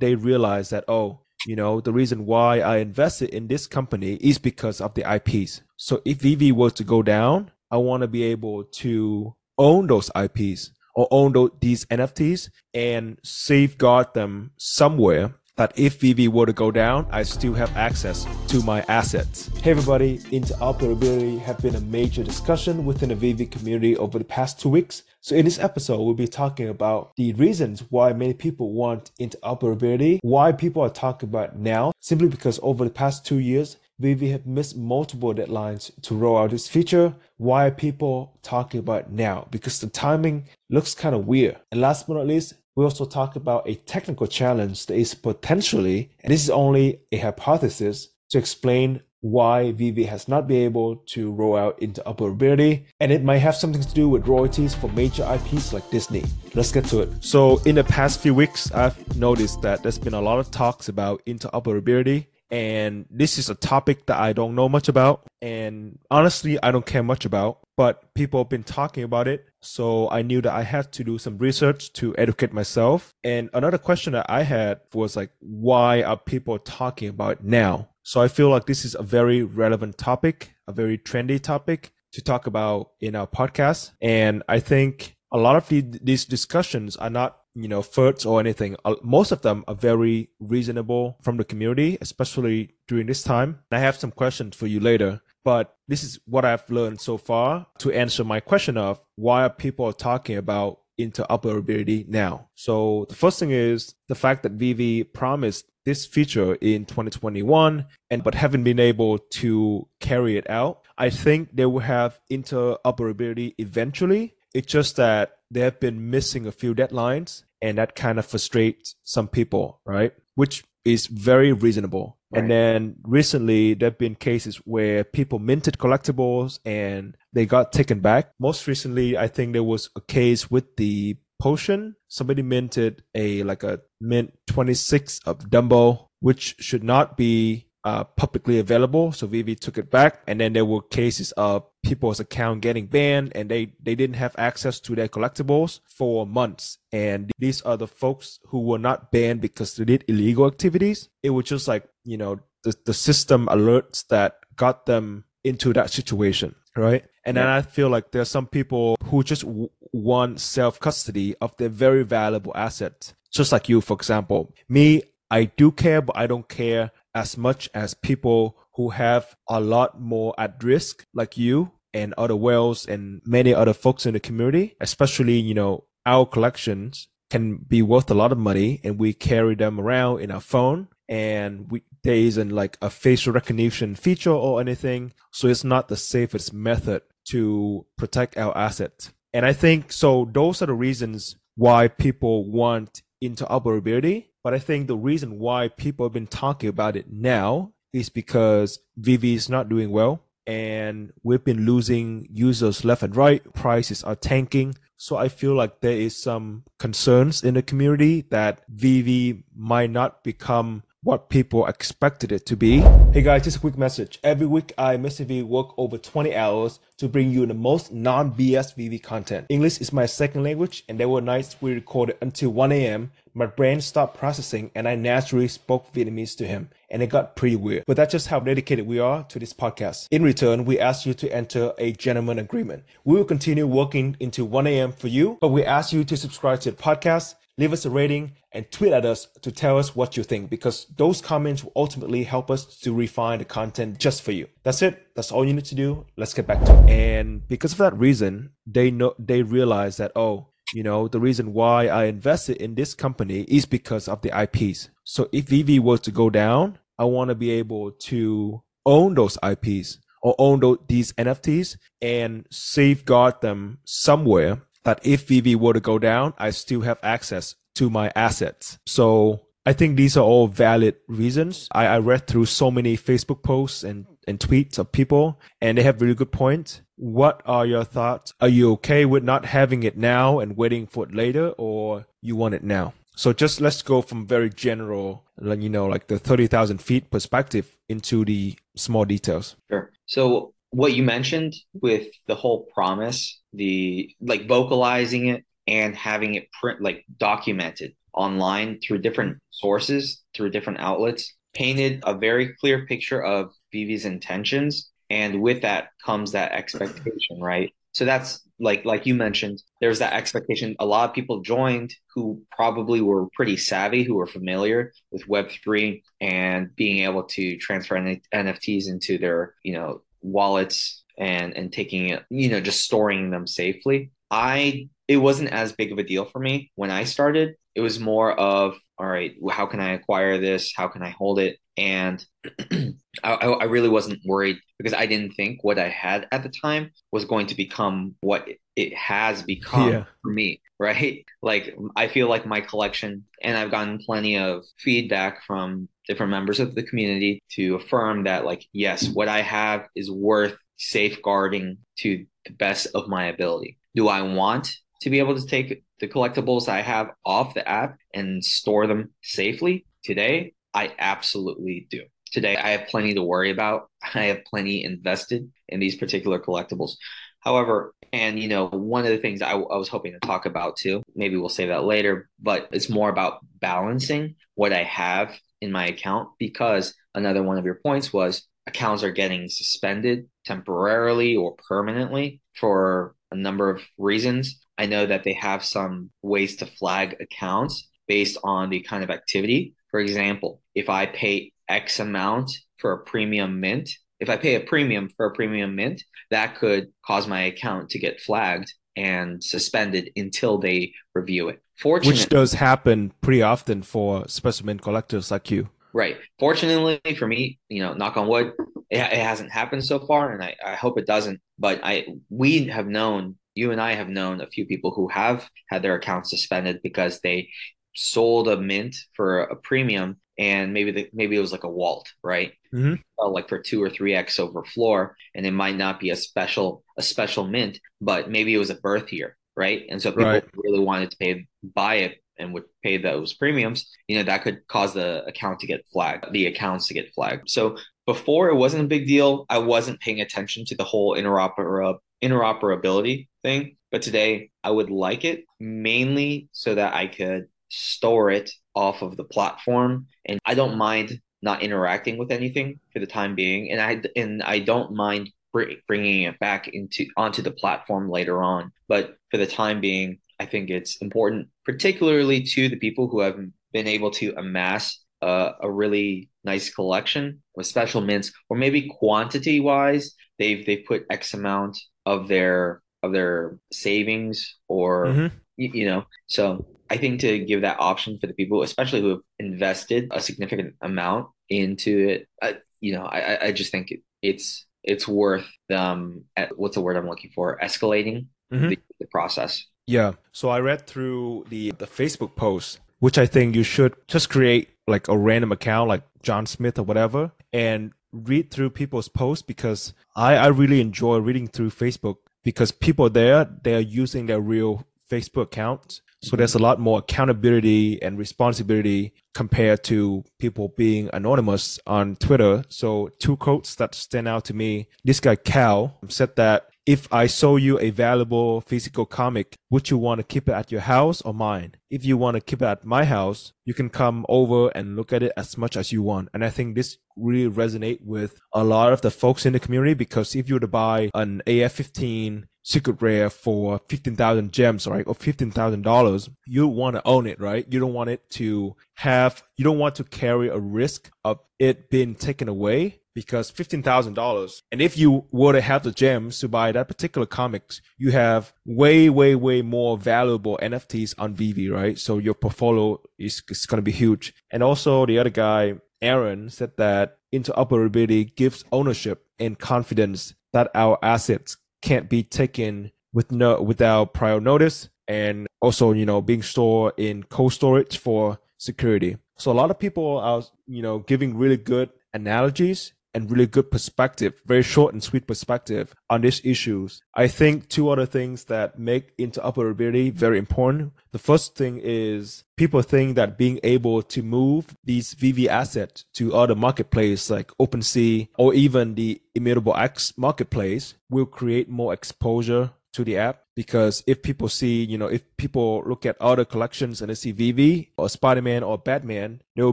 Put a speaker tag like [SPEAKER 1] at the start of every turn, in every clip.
[SPEAKER 1] they realize that, oh, you know, the reason why I invested in this company is because of the IPs. So if VeVe were to go down, I want to be able to own those IPs or own those, these NFTs and safeguard them somewhere that if VeVe were to go down, I still have access to my assets. Hey everybody, interoperability have been a major discussion within the VeVe community over the past two weeks. So in this episode, we'll be talking about the reasons why many people want interoperability, why people are talking about now, simply because over the past two years, VeVe have missed multiple deadlines to roll out this feature. Why are people talking about now? Because the timing looks kind of weird. And last but not least, we also talk about a technical challenge that is potentially, and this is only a hypothesis, to explain why VeVe has not been able to roll out interoperability, and it might have something to do with royalties for major IPs like Disney. Let's get to it. So, in the past few weeks, I've noticed that there's been a lot of talks about interoperability, and this is a topic that I don't know much about, and honestly, I don't care much about, but people have been talking about it, so I knew that I had to do some research to educate myself. And another question that I had was like, why are people talking about now? So I feel like this is a very relevant topic, a very trendy topic to talk about in our podcast. And I think a lot of the, these discussions are not, you know, first or anything. Most of them are very reasonable from the community, especially during this time. I have some questions for you later, but this is what I've learned so far to answer my question of why are people talking about interoperability now. So the first thing is the fact that VeVe promised this feature in 2021 and but haven't been able to carry it out. I think they will have interoperability eventually. It's just that they have been missing a few deadlines and that kind of frustrates some people, right? Which is very reasonable. Right. And then recently, there have been cases where people minted collectibles and they got taken back. Most recently, I think there was a case with the potion. Somebody minted a like a mint 26 of Dumbo, which should not be uh, publicly available. So VeVe took it back. And then there were cases of people's account getting banned and they, they didn't have access to their collectibles for months. And these are the folks who were not banned because they did illegal activities. It was just like, you know, the, the system alerts that got them into that situation. Right. And yeah. then I feel like there's some people who just w- want self custody of their very valuable assets. Just like you, for example. Me, I do care, but I don't care as much as people who have a lot more at risk, like you and other whales and many other folks in the community, especially, you know, our collections can be worth a lot of money and we carry them around in our phone and we, there isn't like a facial recognition feature or anything. So it's not the safest method to protect our assets. And I think so those are the reasons why people want interoperability but I think the reason why people have been talking about it now is because VeVe is not doing well and we've been losing users left and right. Prices are tanking. So I feel like there is some concerns in the community that VeVe might not become what people expected it to be. Hey guys, just a quick message. Every week I massively work over 20 hours to bring you the most non-BS VeVe content. English is my second language and there were nights we recorded until 1 a.m. My brain stopped processing and I naturally spoke Vietnamese to him and it got pretty weird. But that's just how dedicated we are to this podcast. In return, we ask you to enter a gentleman agreement. We will continue working until 1 a.m. for you, but we ask you to subscribe to the podcast leave us a rating, and tweet at us to tell us what you think because those comments will ultimately help us to refine the content just for you. That's it. That's all you need to do. Let's get back to it. And because of that reason, they know they realize that oh, you know, the reason why I invested in this company is because of the IPs. So if VeVe was to go down, I want to be able to own those IPs or own those, these NFTs and safeguard them somewhere that if VeVe were to go down, I still have access to my assets. So I think these are all valid reasons. I, I read through so many Facebook posts and, and tweets of people, and they have really good points. What are your thoughts? Are you okay with not having it now and waiting for it later, or you want it now? So just let's go from very general, you know, like the 30,000 feet perspective into the small details.
[SPEAKER 2] Sure. So what you mentioned with the whole promise, the like vocalizing it and having it print like documented. online through different sources, through different outlets, painted a very clear picture of VeVe's intentions. And with that comes that expectation, right? So that's like like you mentioned, there's that expectation. A lot of people joined who probably were pretty savvy, who were familiar with Web three and being able to transfer NFTs into their you know wallets and and taking it, you know, just storing them safely. I it wasn't as big of a deal for me when I started. It was more of all right, how can I acquire this? How can I hold it? And I, I, really wasn't worried because I didn't think what I had at the time was going to become what it has become yeah. for me, right? Like I feel like my collection, and I've gotten plenty of feedback from different members of the community to affirm that, like, yes, what I have is worth safeguarding to the best of my ability. Do I want to be able to take the collectibles I have off the app and store them safely today? I absolutely do. Today, I have plenty to worry about. I have plenty invested in these particular collectibles. However, and you know, one of the things I, I was hoping to talk about too, maybe we'll say that later, but it's more about balancing what I have in my account because another one of your points was accounts are getting suspended temporarily or permanently for a number of reasons. I know that they have some ways to flag accounts based on the kind of activity. For example, if I pay X amount for a premium mint, if I pay a premium for a premium mint, that could cause my account to get flagged and suspended until they review it.
[SPEAKER 1] Fortunately, which does happen pretty often for special mint collectors like you.
[SPEAKER 2] Right. Fortunately for me, you know, knock on wood, it, it hasn't happened so far, and I, I hope it doesn't. But I we have known you and I have known a few people who have had their accounts suspended because they sold a mint for a premium and maybe the, maybe it was like a walt right mm-hmm. like for two or three x over floor and it might not be a special a special mint but maybe it was a birth year right and so people right. really wanted to pay buy it and would pay those premiums you know that could cause the account to get flagged the accounts to get flagged so before it wasn't a big deal i wasn't paying attention to the whole interoper interoperability thing. But today I would like it mainly so that I could store it off of the platform and I don't mind not interacting with anything for the time being and I and I don't mind bringing it back into onto the platform later on but for the time being I think it's important particularly to the people who have been able to amass uh, a really nice collection with special mints or maybe quantity wise they've they've put x amount of their of their savings or mm-hmm. you, you know so i think to give that option for the people especially who have invested a significant amount into it I, you know i i just think it, it's it's worth um what's the word i'm looking for escalating mm-hmm. the, the process
[SPEAKER 1] yeah so i read through the the facebook post which i think you should just create like a random account like john smith or whatever and read through people's posts because I, I really enjoy reading through Facebook because people there they're using their real Facebook accounts. So there's a lot more accountability and responsibility compared to people being anonymous on Twitter. So two quotes that stand out to me. This guy Cal said that if I sold you a valuable physical comic, would you want to keep it at your house or mine? If you want to keep it at my house, you can come over and look at it as much as you want. And I think this really resonate with a lot of the folks in the community because if you were to buy an AF-15 secret rare for 15,000 gems, right? Or $15,000, you want to own it, right? You don't want it to have, you don't want to carry a risk of it being taken away because $15,000. And if you were to have the gems to buy that particular comics, you have way, way, way more valuable NFTs on VeVe, right? So your portfolio is, is going to be huge. And also the other guy, Aaron, said that interoperability gives ownership and confidence that our assets can't be taken with no, without prior notice and also, you know, being stored in cold storage for security. So a lot of people are, you know, giving really good analogies and really good perspective, very short and sweet perspective on these issues. I think two other things that make interoperability very important. The first thing is people think that being able to move these VeVe assets to other marketplaces like OpenSea or even the Immutable X marketplace will create more exposure to the app because if people see, you know, if people look at other collections and they see VeVe or Spider-Man or Batman, they'll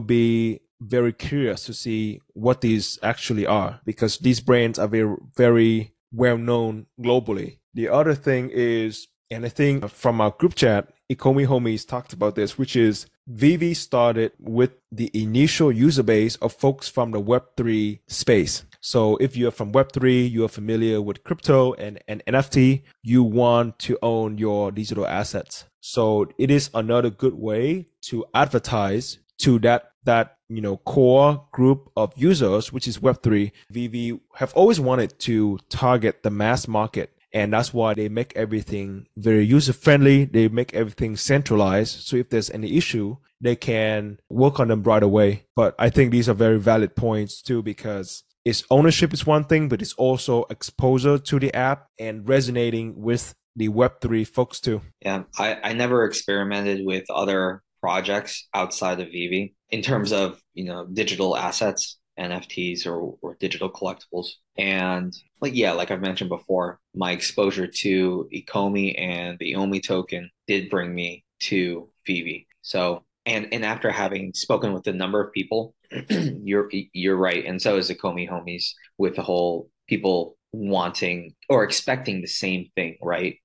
[SPEAKER 1] be very curious to see what these actually are because these brands are very, very well known globally. The other thing is, and I think from our group chat, Ecomi Homies talked about this, which is VeVe started with the initial user base of folks from the Web3 space. So if you're from Web3, you are familiar with crypto and, and NFT, you want to own your digital assets. So it is another good way to advertise to that that you know core group of users, which is Web3. VeVe have always wanted to target the mass market and that's why they make everything very user friendly. They make everything centralized. So if there's any issue, they can work on them right away. But I think these are very valid points too, because its ownership is one thing, but it's also exposure to the app and resonating with the Web3 folks too.
[SPEAKER 2] Yeah, I, I never experimented with other projects outside of VeVe in terms of, you know, digital assets. NFTs or, or digital collectibles. And like yeah, like I've mentioned before, my exposure to Ecomi and the Omi token did bring me to VeVe. So and and after having spoken with a number of people, you're you're right, and so is Ecomi homies with the whole people wanting or expecting the same thing, right?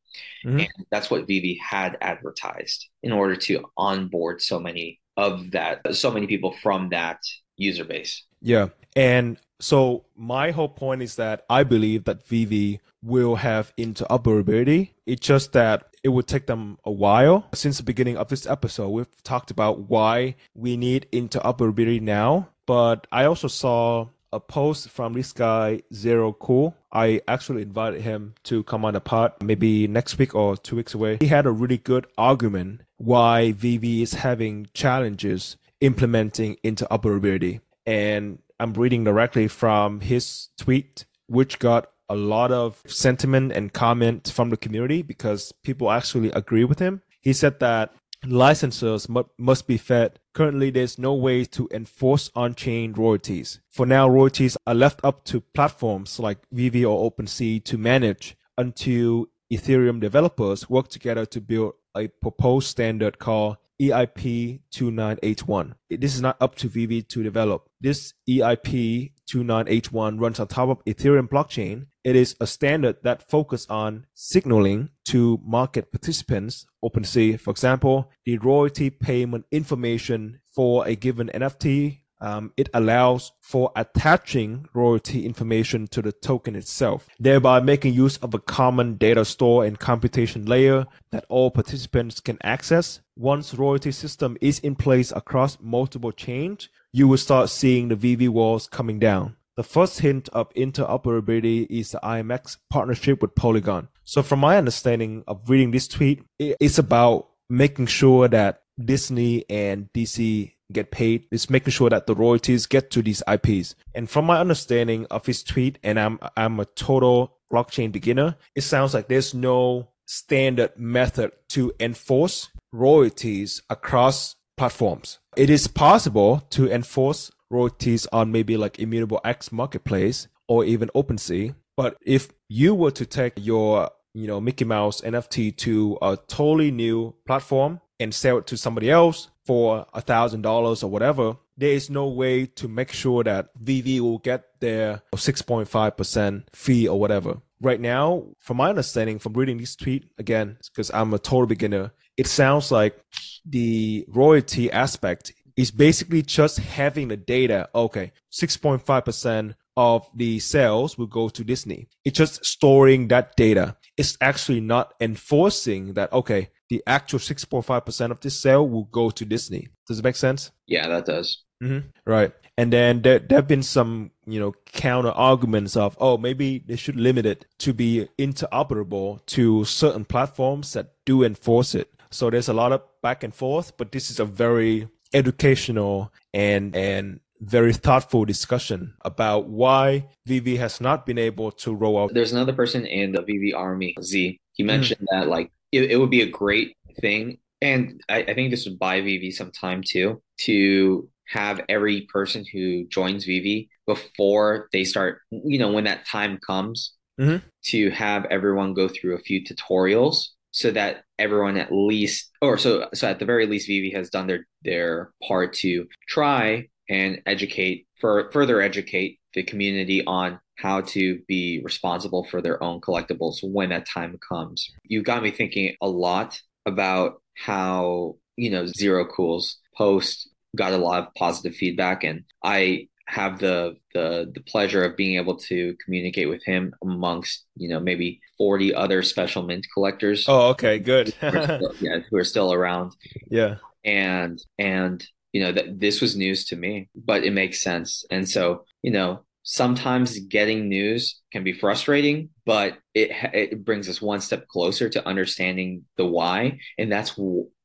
[SPEAKER 2] Mm-hmm. And that's what VeVe had advertised in order to onboard so many of that, so many people from that user base.
[SPEAKER 1] Yeah. And so my whole point is that I believe that VeVe will have interoperability. It's just that it would take them a while. Since the beginning of this episode, we've talked about why we need interoperability now. But I also saw a post from this guy, Zero Cool. I actually invited him to come on the pod maybe next week or two weeks away. He had a really good argument why VeVe is having challenges implementing interoperability. And I'm reading directly from his tweet, which got a lot of sentiment and comment from the community because people actually agree with him. He said that licensors must be fed. Currently, there's no way to enforce on-chain royalties. For now, royalties are left up to platforms like VeVe or OpenSea to manage until Ethereum developers work together to build a proposed standard called EIP 2981. This is not up to VeVe to develop. This EIP 2981 runs on top of Ethereum blockchain. It is a standard that focuses on signaling to market participants, OpenSea, for example, the royalty payment information for a given NFT um, it allows for attaching royalty information to the token itself, thereby making use of a common data store and computation layer that all participants can access. Once royalty system is in place across multiple chains, you will start seeing the VeVe walls coming down. The first hint of interoperability is the IMX partnership with Polygon. So from my understanding of reading this tweet, it's about making sure that Disney and DC get paid It's making sure that the royalties get to these IPs. And from my understanding of his tweet, and I'm I'm a total blockchain beginner, it sounds like there's no standard method to enforce royalties across platforms. It is possible to enforce royalties on maybe like Immutable X marketplace or even OpenSea. But if you were to take your you know Mickey Mouse NFT to a totally new platform and sell it to somebody else for a thousand dollars or whatever, there is no way to make sure that VeVe will get their 6.5% fee or whatever. Right now, from my understanding, from reading this tweet again, because I'm a total beginner, it sounds like the royalty aspect is basically just having the data. Okay, 6.5% of the sales will go to Disney. It's just storing that data. It's actually not enforcing that, okay, the actual 6.5% of this sale will go to Disney. Does it make sense?
[SPEAKER 2] Yeah, that does.
[SPEAKER 1] Mm-hmm. Right. And then there, there have been some, you know, counter arguments of, oh, maybe they should limit it to be interoperable to certain platforms that do enforce it. So there's a lot of back and forth, but this is a very educational and, and very thoughtful discussion about why VeVe has not been able to roll out.
[SPEAKER 2] There's another person in the VeVe army, Z. He mentioned mm-hmm. that like it, it would be a great thing. And I, I think this would buy VeVe some time too to have every person who joins VeVe before they start, you know, when that time comes
[SPEAKER 1] Mhm.
[SPEAKER 2] to have everyone go through a few tutorials so that everyone at least or so so at the very least VeVe has done their their part to try and educate for further educate the community on how to be responsible for their own collectibles when that time comes. You got me thinking a lot about how, you know, Zero Cool's post got a lot of positive feedback and I have the the the pleasure of being able to communicate with him amongst, you know, maybe 40 other special mint collectors.
[SPEAKER 1] Oh, okay, good.
[SPEAKER 2] who are still, yeah, who are still around
[SPEAKER 1] yeah.
[SPEAKER 2] and and you know that this was news to me but it makes sense and so you know sometimes getting news can be frustrating but it it brings us one step closer to understanding the why and that's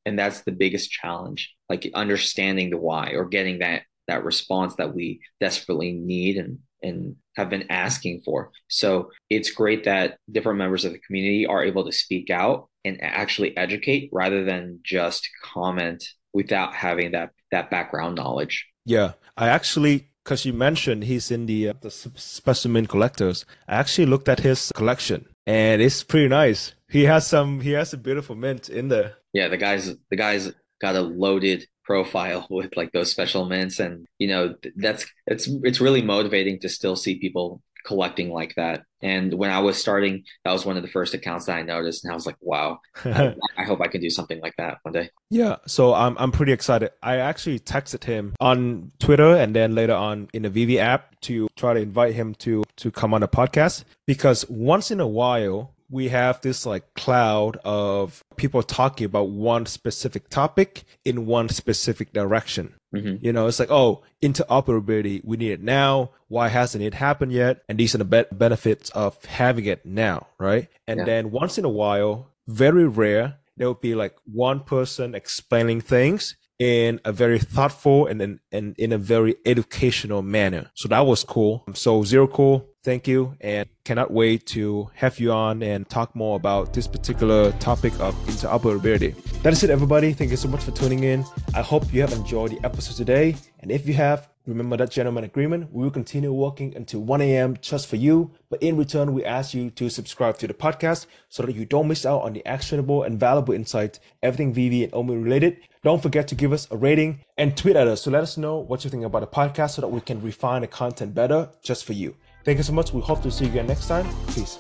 [SPEAKER 2] and that's the biggest challenge like understanding the why or getting that that response that we desperately need and and have been asking for. So it's great that different members of the community are able to speak out and actually educate rather than just comment without having that that background knowledge.
[SPEAKER 1] Yeah, I actually because you mentioned he's in the uh, the special mint collectors. I actually looked at his collection and it's pretty nice. He has some he has a beautiful mint in there.
[SPEAKER 2] Yeah, the guys the guys got a loaded profile with like those special mints. And you know that's it's it's really motivating to still see people collecting like that. And when i was starting that was one of the first accounts that i noticed. And i was like wow I, I, hope i can do something like that one day.
[SPEAKER 1] Yeah so i'm, I'm pretty excited. I actually texted him on twitter and then later on in the VeVe app to try to invite him to to come on the podcast. Because once in a while we have this like cloud of people talking about one specific topic in one specific direction.
[SPEAKER 2] Mm-hmm.
[SPEAKER 1] You know, it's like, oh, interoperability, we need it now. Why hasn't it happened yet? And these are the be- benefits of having it now, right? And
[SPEAKER 2] Yeah.
[SPEAKER 1] then once in a while, very rare, there will be like one person explaining things in a very thoughtful and in, and in a very educational manner. So that was cool. So Zero Cool, thank you and cannot wait to have you on and talk more about this particular topic of interoperability. That is it, everybody. Thank you so much for tuning in. I hope you have enjoyed the episode today. And if you have, remember that gentleman agreement. We will continue working until 1 a.m. just for you. But in return, we ask you to subscribe to the podcast so that you don't miss out on the actionable and valuable insights, everything VeVe and OMI related. Don't forget to give us a rating and tweet at us to let us know what you think about the podcast so that we can refine the content better just for you. Thank you so much. We hope to see you again next time. Peace.